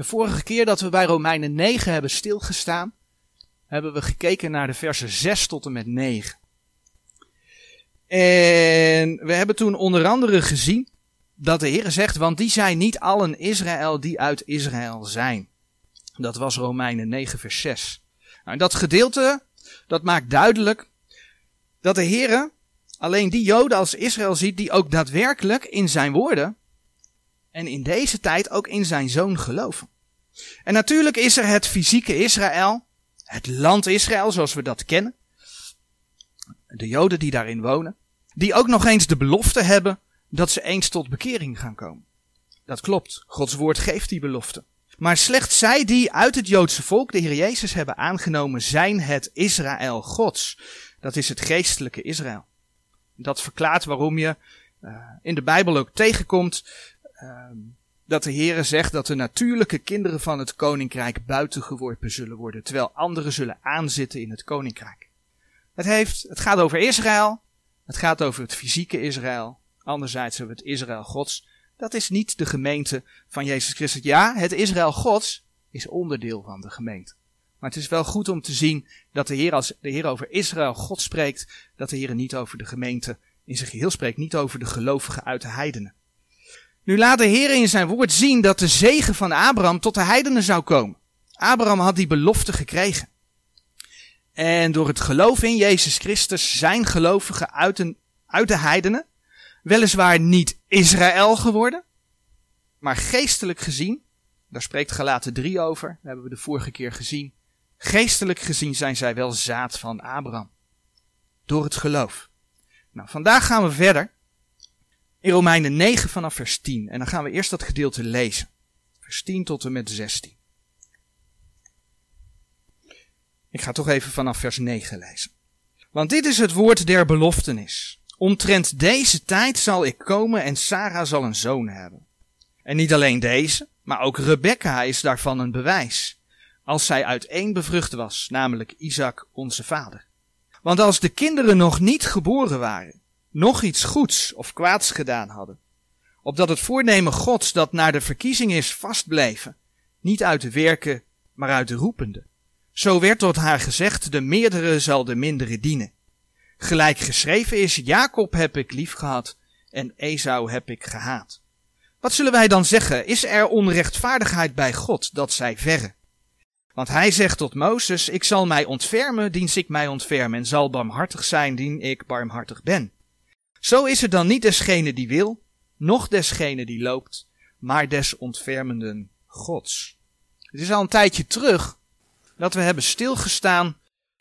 De vorige keer dat we bij Romeinen 9 hebben stilgestaan, hebben we gekeken naar de versen 6 tot en met 9. En we hebben toen onder andere gezien dat de Heer zegt, want die zijn niet allen Israël die uit Israël zijn. Dat was Romeinen 9 vers 6. Nou, dat gedeelte, dat maakt duidelijk dat de Heer alleen die Joden als Israël ziet die ook daadwerkelijk in zijn woorden en in deze tijd ook in zijn zoon geloven. En natuurlijk is er het fysieke Israël, het land Israël zoals we dat kennen. De Joden die daarin wonen, die ook nog eens de belofte hebben dat ze eens tot bekering gaan komen. Dat klopt, Gods woord geeft die belofte. Maar slechts zij die uit het Joodse volk de Heer Jezus hebben aangenomen, zijn het Israël Gods. Dat is het geestelijke Israël. Dat verklaart waarom je uh, in de Bijbel ook tegenkomt uh, dat de Heere zegt dat de natuurlijke kinderen van het koninkrijk buitengeworpen zullen worden, terwijl anderen zullen aanzitten in het koninkrijk. Het, heeft, het gaat over Israël, het gaat over het fysieke Israël, anderzijds over het Israël Gods. Dat is niet de gemeente van Jezus Christus. Ja, het Israël Gods is onderdeel van de gemeente. Maar het is wel goed om te zien dat de Heer, als de Heer over Israël God spreekt, dat de Heer niet over de gemeente in zijn geheel spreekt, niet over de gelovigen uit de heidenen. Nu laat de Heer in zijn woord zien dat de zegen van Abraham tot de heidenen zou komen. Abraham had die belofte gekregen. En door het geloof in Jezus Christus zijn gelovigen uit, een, uit de heidenen, weliswaar niet Israël geworden, maar geestelijk gezien, daar spreekt Galaten 3 over, dat hebben we de vorige keer gezien, geestelijk gezien zijn zij wel zaad van Abraham. Door het geloof. Nou, vandaag gaan we verder in Romeinen 9 vanaf vers 10. En dan gaan we eerst dat gedeelte lezen. Vers 10 tot en met 16. Ik ga toch even vanaf vers 9 lezen. Want dit is het woord der beloftenis. Omtrent deze tijd zal ik komen en Sarah zal een zoon hebben. En niet alleen deze, maar ook Rebecca is daarvan een bewijs. Als zij uit één bevrucht was, namelijk Isaac onze vader. Want als de kinderen nog niet geboren waren, nog iets goeds of kwaads gedaan hadden, opdat het voornemen Gods dat naar de verkiezing is vastbleven, niet uit de werken, maar uit de roepende. Zo werd tot haar gezegd, de meerdere zal de mindere dienen. Gelijk geschreven is, Jacob heb ik lief gehad en Esau heb ik gehaat. Wat zullen wij dan zeggen? Is er onrechtvaardigheid bij God dat zij verre? Want hij zegt tot Mozes, ik zal mij ontfermen, diens ik mij ontfermen, en zal barmhartig zijn, dien ik barmhartig ben. Zo is het dan niet desgene die wil, noch desgene die loopt, maar des ontfermenden Gods. Het is al een tijdje terug dat we hebben stilgestaan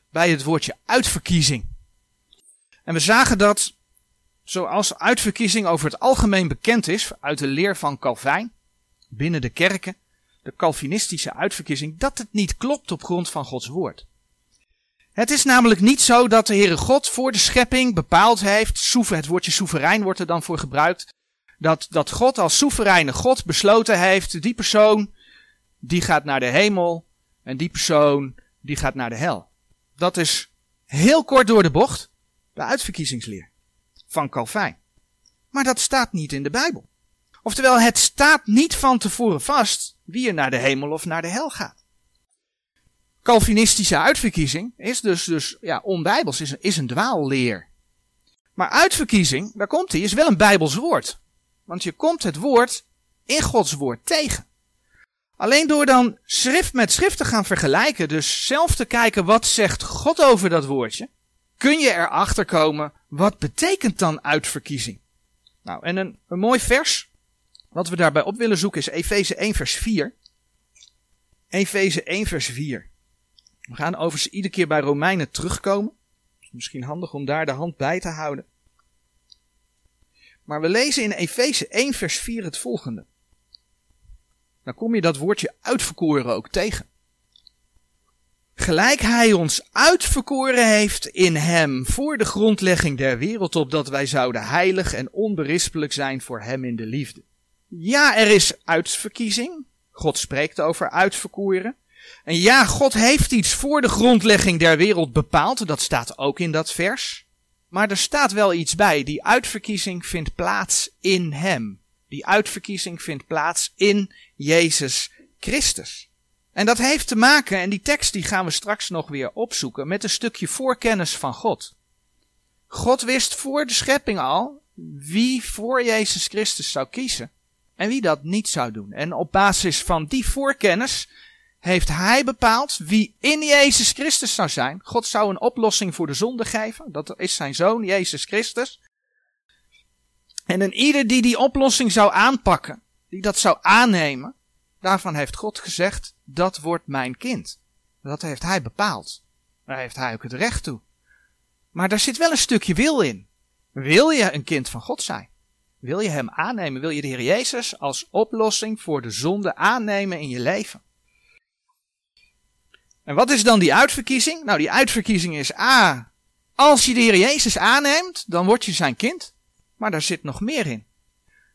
bij het woordje uitverkiezing. En we zagen dat, zoals uitverkiezing over het algemeen bekend is, uit de leer van Calvijn, binnen de kerken, de Calvinistische uitverkiezing, dat het niet klopt op grond van Gods woord. Het is namelijk niet zo dat de Heere God voor de schepping bepaald heeft, het woordje soeverein wordt er dan voor gebruikt, dat, dat God als soevereine God besloten heeft, die persoon, die gaat naar de hemel en die persoon, die gaat naar de hel. Dat is heel kort door de bocht, de uitverkiezingsleer van Calvijn. Maar dat staat niet in de Bijbel. Oftewel, het staat niet van tevoren vast wie er naar de hemel of naar de hel gaat. Calvinistische uitverkiezing is dus, dus ja, onbijbels, is, is een dwaalleer. Maar uitverkiezing, daar komt hij, is wel een bijbels woord. Want je komt het woord in Gods woord tegen. Alleen door dan schrift met schrift te gaan vergelijken, dus zelf te kijken wat zegt God over dat woordje, kun je erachter komen wat betekent dan uitverkiezing. Nou, en een, een mooi vers, wat we daarbij op willen zoeken, is Efeze 1 vers 4. Efeze 1 vers 4. We gaan overigens iedere keer bij Romeinen terugkomen. Is misschien handig om daar de hand bij te houden. Maar we lezen in Efeze 1 vers 4 het volgende. Dan kom je dat woordje uitverkoren ook tegen. Gelijk hij ons uitverkoren heeft in hem voor de grondlegging der wereld, opdat wij zouden heilig en onberispelijk zijn voor hem in de liefde. Ja, er is uitverkiezing. God spreekt over uitverkoren. En ja, God heeft iets voor de grondlegging der wereld bepaald, dat staat ook in dat vers. Maar er staat wel iets bij, die uitverkiezing vindt plaats in Hem. Die uitverkiezing vindt plaats in Jezus Christus. En dat heeft te maken, en die tekst die gaan we straks nog weer opzoeken, met een stukje voorkennis van God. God wist voor de schepping al wie voor Jezus Christus zou kiezen en wie dat niet zou doen. En op basis van die voorkennis heeft hij bepaald wie in Jezus Christus zou zijn. God zou een oplossing voor de zonde geven. Dat is zijn zoon, Jezus Christus. En een ieder die die oplossing zou aanpakken, die dat zou aannemen, daarvan heeft God gezegd, dat wordt mijn kind. Dat heeft hij bepaald. Daar heeft hij ook het recht toe. Maar daar zit wel een stukje wil in. Wil je een kind van God zijn? Wil je hem aannemen? Wil je de Heer Jezus als oplossing voor de zonde aannemen in je leven? En wat is dan die uitverkiezing? Nou, die uitverkiezing is A. Als je de Heer Jezus aanneemt, dan word je zijn kind. Maar daar zit nog meer in.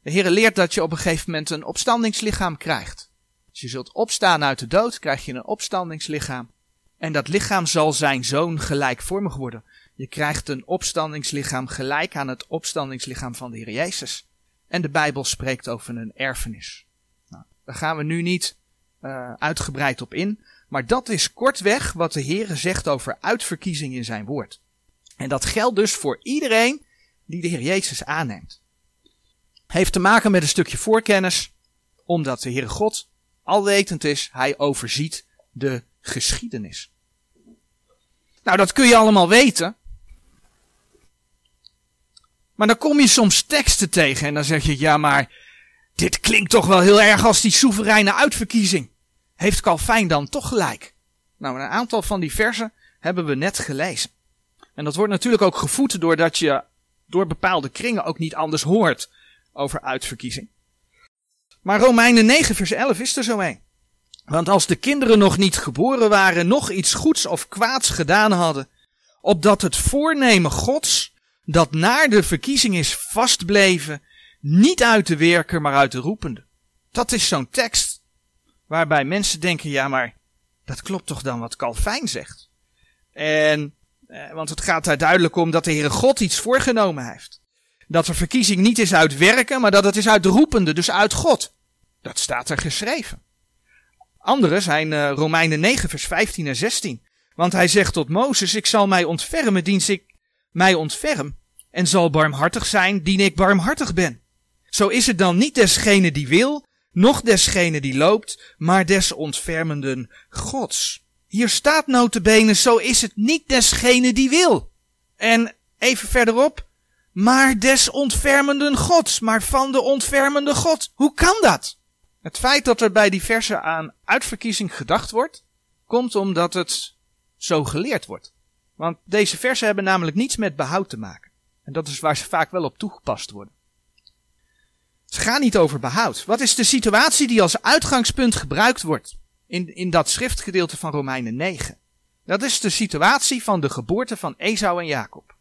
De Heer leert dat je op een gegeven moment een opstandingslichaam krijgt. Als je zult opstaan uit de dood, krijg je een opstandingslichaam. En dat lichaam zal zijn zoon gelijkvormig worden. Je krijgt een opstandingslichaam gelijk aan het opstandingslichaam van de Heer Jezus. En de Bijbel spreekt over een erfenis. Nou, daar gaan we nu niet uh, uitgebreid op in. Maar dat is kortweg wat de Heer zegt over uitverkiezing in zijn woord. En dat geldt dus voor iedereen die de Heer Jezus aanneemt. Heeft te maken met een stukje voorkennis, omdat de Heere God alwetend is, hij overziet de geschiedenis. Nou, dat kun je allemaal weten. Maar dan kom je soms teksten tegen en dan zeg je, ja maar, dit klinkt toch wel heel erg als die soevereine uitverkiezing. Heeft Calvijn dan toch gelijk? Nou, een aantal van die versen hebben we net gelezen. En dat wordt natuurlijk ook gevoed doordat je door bepaalde kringen ook niet anders hoort over uitverkiezing. Maar Romeinen 9 vers 11 is er zo een. Want als de kinderen nog niet geboren waren, nog iets goeds of kwaads gedaan hadden, opdat het voornemen Gods, dat naar de verkiezing is vastbleven, niet uit de werker, maar uit de roepende. Dat is zo'n tekst waarbij mensen denken, ja maar, dat klopt toch dan wat Calvijn zegt. En, eh, want het gaat daar duidelijk om dat de Heere God iets voorgenomen heeft. Dat de verkiezing niet is uit werken, maar dat het is uit de roepende, dus uit God. Dat staat er geschreven. Andere zijn uh, Romeinen 9, vers 15 en 16. Want hij zegt tot Mozes, ik zal mij ontfermen, dienst ik mij ontferm, en zal barmhartig zijn, dien ik barmhartig ben. Zo is het dan niet desgene die wil, noch desgene die loopt, maar des ontfermenden Gods. Hier staat notabene, zo is het niet desgene die wil. En even verderop, maar des ontfermenden Gods, maar van de ontfermende God. Hoe kan dat? Het feit dat er bij die versen aan uitverkiezing gedacht wordt, komt omdat het zo geleerd wordt. Want deze versen hebben namelijk niets met behoud te maken. En dat is waar ze vaak wel op toegepast worden. Ze gaan niet over behoud. Wat is de situatie die als uitgangspunt gebruikt wordt in, in dat schriftgedeelte van Romeinen 9? Dat is de situatie van de geboorte van Esau en Jacob.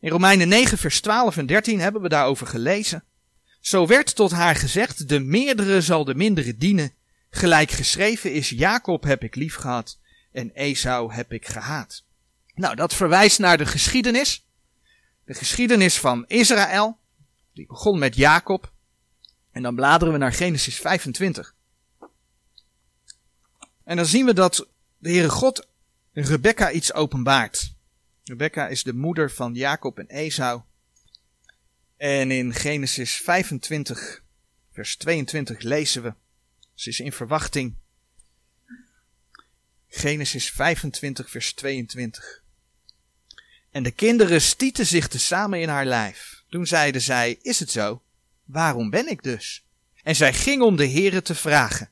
In Romeinen 9, vers 12 en 13 hebben we daarover gelezen. Zo werd tot haar gezegd, de meerdere zal de mindere dienen. Gelijk geschreven is, Jacob heb ik lief gehad en Esau heb ik gehaat. Nou, dat verwijst naar de geschiedenis. De geschiedenis van Israël. Die begon met Jacob. En dan bladeren we naar Genesis 25. En dan zien we dat de Heere God Rebecca iets openbaart. Rebecca is de moeder van Jacob en Esau. En in Genesis 25, vers 22 lezen we. Ze is in verwachting. Genesis 25, vers 22. En de kinderen stieten zich tezamen in haar lijf. Toen zeiden zij, is het zo? Waarom ben ik dus? En zij ging om de Heere te vragen.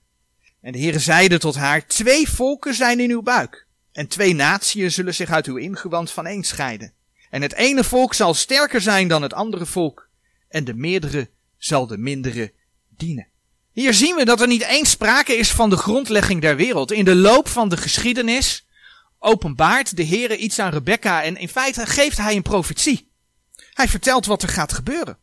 En de Heere zeide tot haar, twee volken zijn in uw buik. En twee natieën zullen zich uit uw ingewand van een scheiden. En het ene volk zal sterker zijn dan het andere volk. En de meerdere zal de mindere dienen. Hier zien we dat er niet eens sprake is van de grondlegging der wereld. In de loop van de geschiedenis openbaart de Heere iets aan Rebecca en in feite geeft hij een profetie. Hij vertelt wat er gaat gebeuren.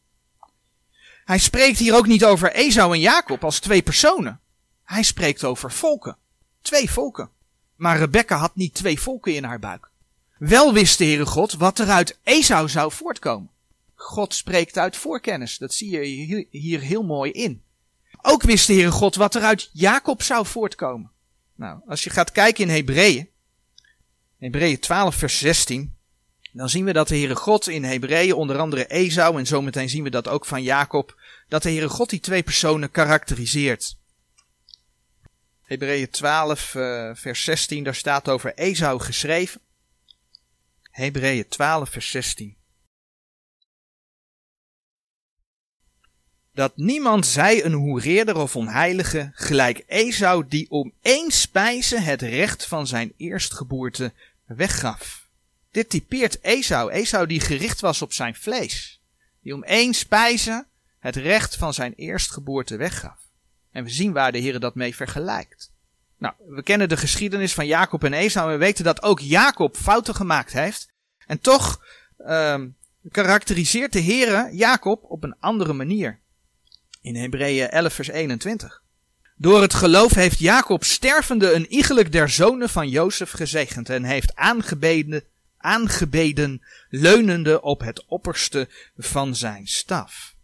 Hij spreekt hier ook niet over Esau en Jacob als twee personen. Hij spreekt over volken. Twee volken. Maar Rebecca had niet twee volken in haar buik. Wel wist de Heere God wat er uit Esau zou voortkomen. God spreekt uit voorkennis. Dat zie je hier heel mooi in. Ook wist de Heere God wat er uit Jacob zou voortkomen. Nou, als je gaat kijken in Hebreeën, Hebreeën 12 vers 16, dan zien we dat de Heere God in Hebreeën onder andere Esau en zometeen zien we dat ook van Jacob, dat de Heere God die twee personen karakteriseert. Hebreeën 12 uh, vers 16, daar staat over Esau geschreven. Hebreeën 12 vers 16. dat niemand zij een hoereerder of onheilige, gelijk Esau, die om één spijze het recht van zijn eerstgeboorte weggaf. Dit typeert Esau, Esau die gericht was op zijn vlees, die om één spijze het recht van zijn eerstgeboorte weggaf. En we zien waar de Heer dat mee vergelijkt. Nou, we kennen de geschiedenis van Jacob en Esau en we weten dat ook Jacob fouten gemaakt heeft. En toch uh, karakteriseert de Heer Jacob op een andere manier in Hebreeën 11 vers 21. Door het geloof heeft Jacob stervende een iegelijk der zonen van Jozef gezegend en heeft aangebeden, aangebeden leunende op het opperste van zijn staf.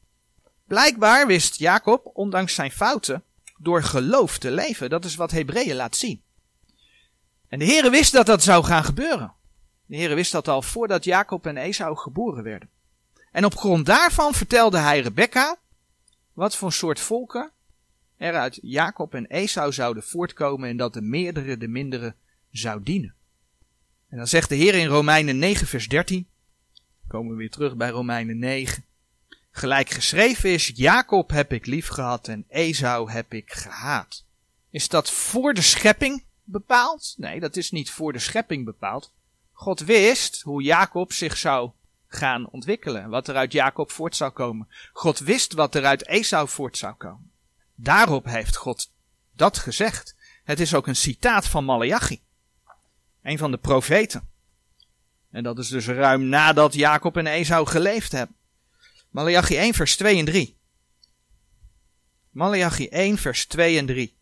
Blijkbaar wist Jacob, ondanks zijn fouten, door geloof te leven. Dat is wat Hebreeën laat zien. En de Heere wist dat dat zou gaan gebeuren. De Heere wist dat al voordat Jacob en Esau geboren werden. En op grond daarvan vertelde hij Rebecca wat voor soort volken er uit Jacob en Esau zouden voortkomen en dat de meerdere de mindere zou dienen. En dan zegt de Heer in Romeinen 9 vers 13, komen we weer terug bij Romeinen 9, gelijk geschreven is, Jacob heb ik lief gehad en Esau heb ik gehaat. Is dat voor de schepping bepaald? Nee, dat is niet voor de schepping bepaald. God wist hoe Jacob zich zou gaan ontwikkelen. Wat er uit Jacob voort zou komen. God wist wat er uit Esau voort zou komen. Daarop heeft God dat gezegd. Het is ook een citaat van Malachi. Een van de profeten. En dat is dus ruim nadat Jacob en Esau geleefd hebben. Malachi 1 vers 2 en 3. Malachi 1 vers 2 en 3.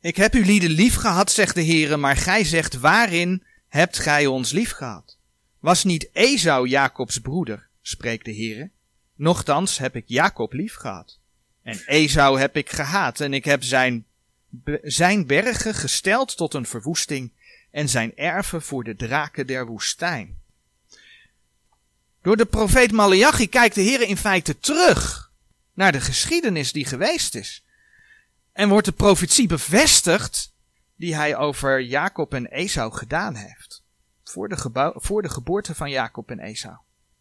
Ik heb u lieden lief gehad, zegt de Heere, maar gij zegt waarin hebt gij ons lief gehad? Was niet Esau Jacobs broeder, spreekt de Heere? Nochtans heb ik Jacob lief gehad. En Esau heb ik gehaat en ik heb zijn, zijn bergen gesteld tot een verwoesting en zijn erven voor de draken der woestijn. Door de profeet Malachi kijkt de Heer in feite terug naar de geschiedenis die geweest is. En wordt de profetie bevestigd die hij over Jacob en Esau gedaan heeft. Voor de, voor de geboorte van Jacob en Esau.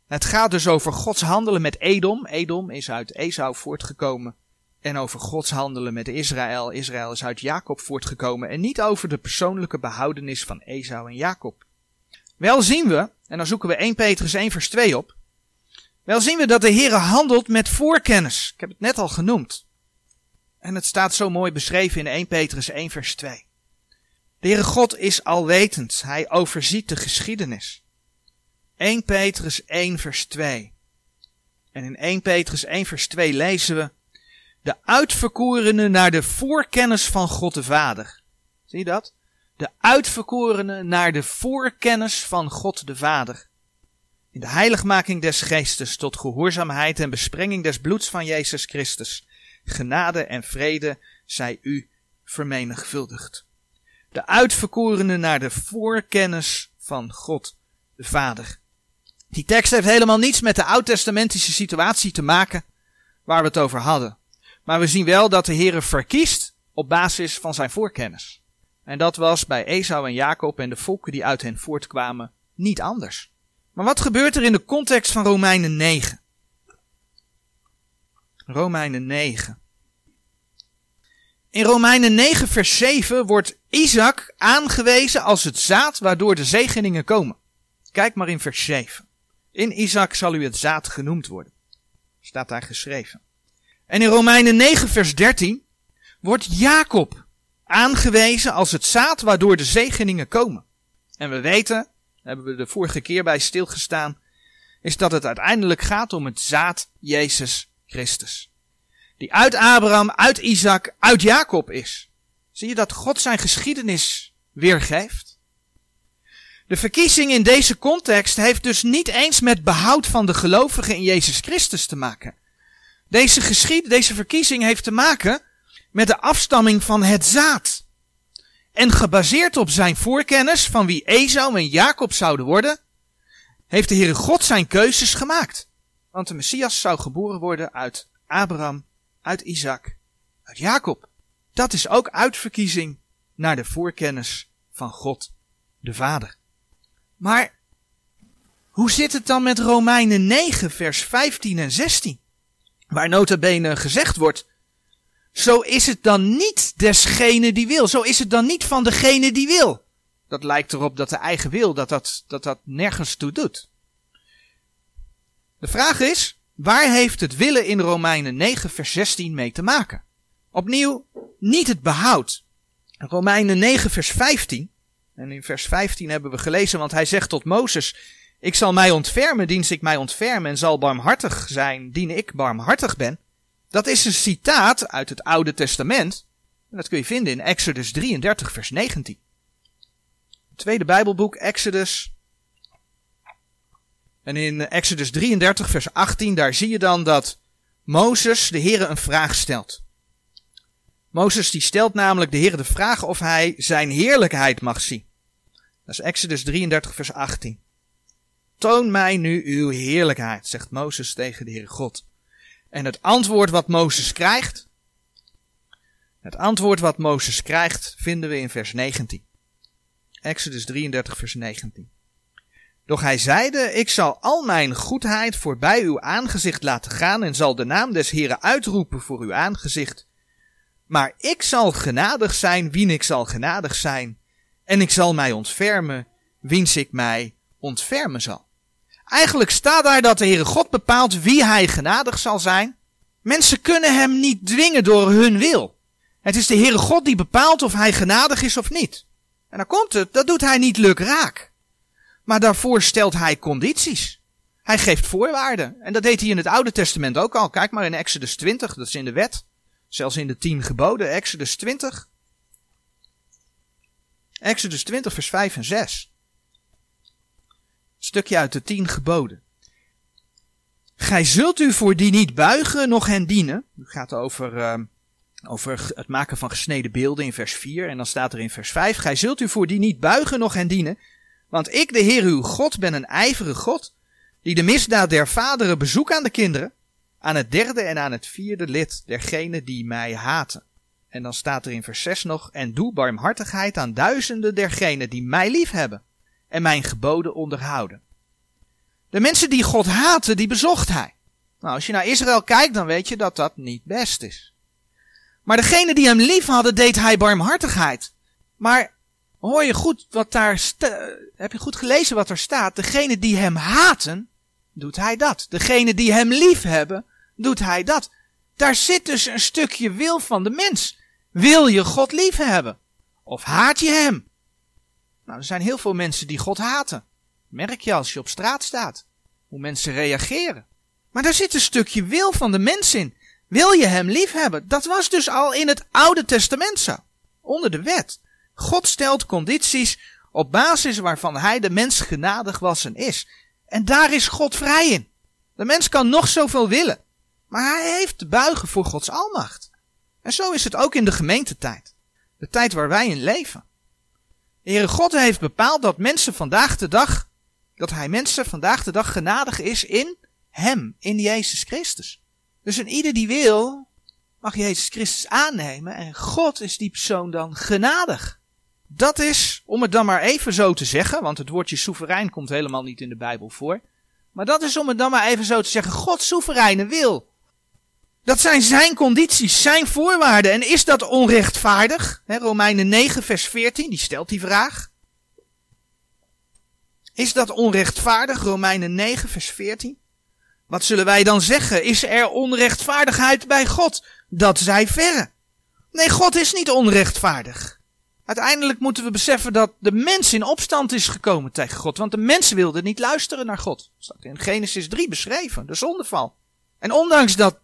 Het gaat dus over Gods handelen met Edom. Edom is uit Esau voortgekomen. En over Gods handelen met Israël. Israël is uit Jacob voortgekomen. En niet over de persoonlijke behoudenis van Esau en Jacob. Wel zien we, en dan zoeken we 1 Petrus 1 vers 2 op. Wel zien we dat de Heere handelt met voorkennis. Ik heb het net al genoemd. En het staat zo mooi beschreven in 1 Petrus 1 vers 2. De Heere God is alwetend. Hij overziet de geschiedenis. 1 Petrus 1 vers 2. En in 1 Petrus 1 vers 2 lezen we. De uitverkorene naar de voorkennis van God de Vader. Zie je dat? De uitverkorene naar de voorkennis van God de Vader. In de heiligmaking des geestes tot gehoorzaamheid en besprenging des bloeds van Jezus Christus. Genade en vrede zij u vermenigvuldigd de uitverkorenen naar de voorkennis van God de Vader. Die tekst heeft helemaal niets met de oud-testamentische situatie te maken waar we het over hadden. Maar we zien wel dat de Heer verkiest op basis van zijn voorkennis. En dat was bij Esau en Jacob en de volken die uit hen voortkwamen niet anders. Maar wat gebeurt er in de context van Romeinen 9? Romeinen 9. In Romeinen 9 vers 7 wordt Isaac aangewezen als het zaad waardoor de zegeningen komen. Kijk maar in vers 7. In Isaac zal u het zaad genoemd worden. Staat daar geschreven. En in Romeinen 9 vers 13 wordt Jacob aangewezen als het zaad waardoor de zegeningen komen. En we weten, hebben we de vorige keer bij stilgestaan, is dat het uiteindelijk gaat om het zaad Jezus Christus die uit Abraham, uit Isaac, uit Jacob is. Zie je dat God zijn geschiedenis weergeeft? De verkiezing in deze context heeft dus niet eens met behoud van de gelovigen in Jezus Christus te maken. Deze geschied, deze verkiezing heeft te maken met de afstamming van het zaad. En gebaseerd op zijn voorkennis van wie Esau en Jacob zouden worden, heeft de Heere God zijn keuzes gemaakt. Want de Messias zou geboren worden uit Abraham, uit Isaac, uit Jacob. Dat is ook uitverkiezing naar de voorkennis van God, de Vader. Maar hoe zit het dan met Romeinen 9, vers 15 en 16? Waar notabene gezegd wordt, zo is het dan niet desgene die wil. Zo is het dan niet van degene die wil. Dat lijkt erop dat de eigen wil, dat dat, dat, dat nergens toe doet. De vraag is, waar heeft het willen in Romeinen 9 vers 16 mee te maken? Opnieuw, niet het behoud. Romeinen 9 vers 15. En in vers 15 hebben we gelezen, want hij zegt tot Mozes, ik zal mij ontfermen, diens ik mij ontfermen en zal barmhartig zijn, dien ik barmhartig ben. Dat is een citaat uit het Oude Testament. En dat kun je vinden in Exodus 33, vers 19. Het tweede Bijbelboek, Exodus. En in Exodus 33, vers 18, daar zie je dan dat Mozes de Heer een vraag stelt. Mozes die stelt namelijk de Heer de vraag of hij zijn heerlijkheid mag zien. Dat is Exodus 33, vers 18. Toon mij nu uw heerlijkheid, zegt Mozes tegen de Heer God. En het antwoord wat Mozes krijgt, het antwoord wat Mozes krijgt, vinden we in vers 19. Exodus 33, vers 19. Doch hij zeide, ik zal al mijn goedheid voorbij uw aangezicht laten gaan en zal de naam des Heren uitroepen voor uw aangezicht. Maar ik zal genadig zijn, wien ik zal genadig zijn, en ik zal mij ontfermen, wiens ik mij ontfermen zal. Eigenlijk staat daar dat de Heere God bepaalt wie hij genadig zal zijn. Mensen kunnen hem niet dwingen door hun wil. Het is de Heere God die bepaalt of hij genadig is of niet. En dan komt het, dat doet hij niet lukraak. Maar daarvoor stelt hij condities. Hij geeft voorwaarden. En dat deed hij in het Oude Testament ook al. Kijk maar in Exodus 20, dat is in de wet. Zelfs in de tien geboden, Exodus 20. Exodus 20, vers 5 en 6 stukje uit de tien geboden. Gij zult u voor die niet buigen, nog hen dienen. Het gaat over, uh, over het maken van gesneden beelden in vers 4. En dan staat er in vers 5. Gij zult u voor die niet buigen, nog hen dienen. Want ik, de Heer uw God, ben een ijverige God. Die de misdaad der vaderen bezoek aan de kinderen. Aan het derde en aan het vierde lid dergenen die mij haten. En dan staat er in vers 6 nog. En doe barmhartigheid aan duizenden dergenen die mij lief hebben en mijn geboden onderhouden. De mensen die God haten, die bezocht hij. Nou, als je naar Israël kijkt, dan weet je dat dat niet best is. Maar degene die hem lief hadden, deed hij barmhartigheid. Maar hoor je goed wat daar heb je goed gelezen wat er staat? Degene die hem haten, doet hij dat. Degene die hem lief hebben, doet hij dat. Daar zit dus een stukje wil van de mens. Wil je God lief hebben? Of haat je hem? Nou, er zijn heel veel mensen die God haten. Merk je als je op straat staat. Hoe mensen reageren. Maar daar zit een stukje wil van de mens in. Wil je hem lief hebben? Dat was dus al in het Oude Testament zo. Onder de wet. God stelt condities op basis waarvan hij de mens genadig was en is. En daar is God vrij in. De mens kan nog zoveel willen. Maar hij heeft te buigen voor Gods almacht. En zo is het ook in de gemeentetijd. De tijd waar wij in leven. Heere God heeft bepaald dat mensen vandaag de dag, dat hij mensen vandaag de dag genadig is in hem, in Jezus Christus. Dus een ieder die wil, mag Jezus Christus aannemen en God is die persoon dan genadig. Dat is, om het dan maar even zo te zeggen, want het woordje soeverein komt helemaal niet in de Bijbel voor. Maar dat is om het dan maar even zo te zeggen, God soevereine wil dat zijn zijn condities, zijn voorwaarden. En is dat onrechtvaardig? He, Romeinen 9, vers 14, die stelt die vraag. Is dat onrechtvaardig? Romeinen 9, vers 14. Wat zullen wij dan zeggen? Is er onrechtvaardigheid bij God? Dat zij verre. Nee, God is niet onrechtvaardig. Uiteindelijk moeten we beseffen dat de mens in opstand is gekomen tegen God. Want de mens wilde niet luisteren naar God. Dat staat in Genesis 3 beschreven, de zondeval. En ondanks dat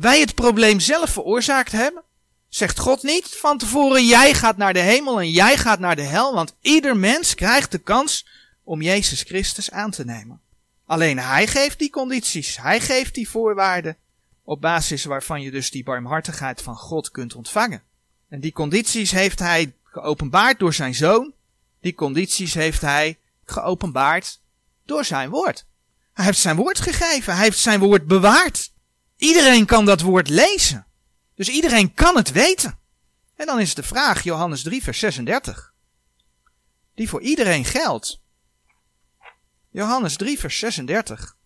wij het probleem zelf veroorzaakt hebben? Zegt God niet van tevoren, jij gaat naar de hemel en jij gaat naar de hel, want ieder mens krijgt de kans om Jezus Christus aan te nemen. Alleen Hij geeft die condities, Hij geeft die voorwaarden op basis waarvan je dus die barmhartigheid van God kunt ontvangen. En die condities heeft hij geopenbaard door zijn zoon. Die condities heeft hij geopenbaard door zijn woord. Hij heeft zijn woord gegeven. Hij heeft zijn woord bewaard. Iedereen kan dat woord lezen. Dus iedereen kan het weten. En dan is de vraag, Johannes 3, vers 36. Die voor iedereen geldt. Johannes 3, vers 36.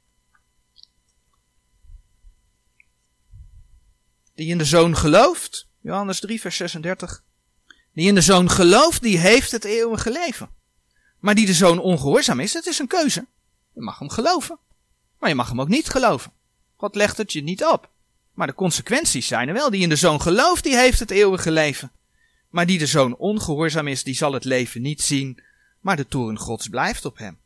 Die in de zoon gelooft. Johannes 3, vers 36. Die in de zoon gelooft, die heeft het eeuwige leven. Maar die de zoon ongehoorzaam is, het is een keuze. Je mag hem geloven. Maar je mag hem ook niet geloven. God legt het je niet op. Maar de consequenties zijn er wel. Die in de zoon gelooft, die heeft het eeuwige leven. Maar die de zoon ongehoorzaam is, die zal het leven niet zien. Maar de toren gods blijft op hem.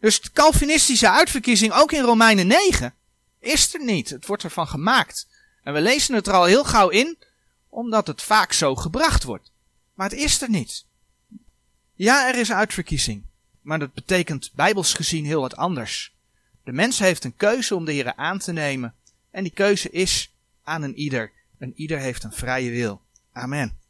Dus de Calvinistische uitverkiezing, ook in Romeinen 9, is er niet. Het wordt ervan gemaakt. En we lezen het er al heel gauw in, omdat het vaak zo gebracht wordt. Maar het is er niet. Ja, er is uitverkiezing. Maar dat betekent bijbels gezien heel wat anders. De mens heeft een keuze om de Heer aan te nemen. En die keuze is aan een ieder. En ieder heeft een vrije wil. Amen.